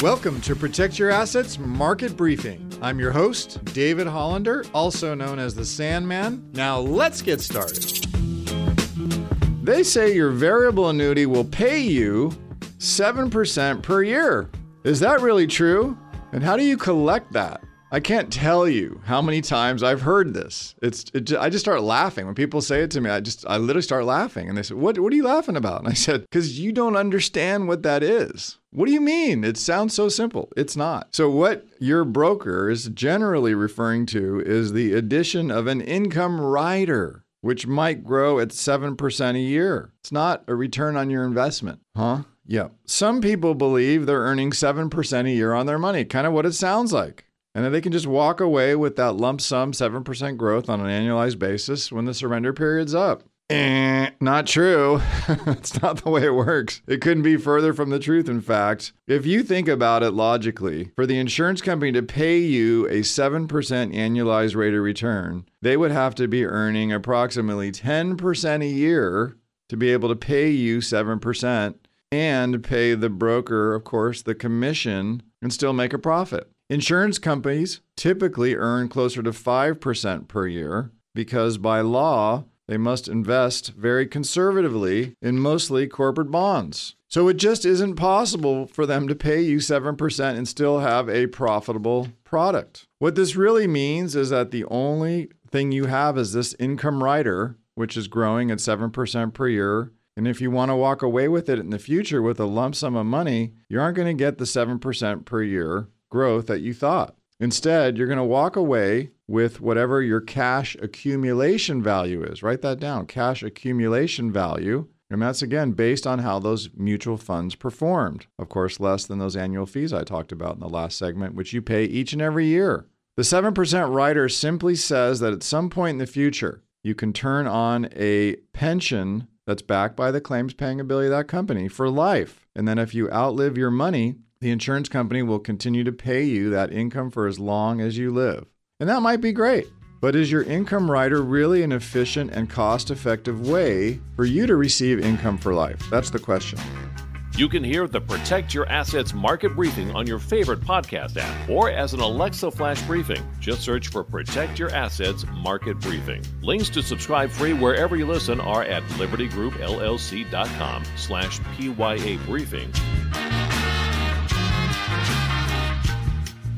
Welcome to Protect Your Assets Market Briefing. I'm your host, David Hollander, also known as the Sandman. Now let's get started. They say your variable annuity will pay you 7% per year. Is that really true? And how do you collect that? I can't tell you how many times I've heard this. It's it, I just start laughing when people say it to me. I just I literally start laughing, and they say, "What what are you laughing about?" And I said, "Because you don't understand what that is." What do you mean? It sounds so simple. It's not. So what your broker is generally referring to is the addition of an income rider, which might grow at seven percent a year. It's not a return on your investment, huh? Yeah. Some people believe they're earning 7% a year on their money, kind of what it sounds like and then they can just walk away with that lump sum 7% growth on an annualized basis when the surrender period's up. Eh, not true. It's not the way it works. It couldn't be further from the truth, in fact. If you think about it logically, for the insurance company to pay you a 7% annualized rate of return, they would have to be earning approximately 10% a year to be able to pay you 7% and pay the broker, of course, the commission and still make a profit. Insurance companies typically earn closer to 5% per year because by law, they must invest very conservatively in mostly corporate bonds. So it just isn't possible for them to pay you 7% and still have a profitable product. What this really means is that the only thing you have is this income rider, which is growing at 7% per year. And if you want to walk away with it in the future with a lump sum of money, you aren't going to get the 7% per year growth that you thought. Instead, you're going to walk away with whatever your cash accumulation value is. Write that down cash accumulation value. And that's again based on how those mutual funds performed. Of course, less than those annual fees I talked about in the last segment, which you pay each and every year. The 7% rider simply says that at some point in the future, you can turn on a pension that's backed by the claims paying ability of that company for life. And then if you outlive your money, the insurance company will continue to pay you that income for as long as you live. And that might be great. But is your income rider really an efficient and cost effective way for you to receive income for life? That's the question. You can hear the Protect Your Assets market briefing on your favorite podcast app or as an Alexa flash briefing. Just search for Protect Your Assets market briefing. Links to subscribe free wherever you listen are at libertygroupllc.com slash PYA briefing.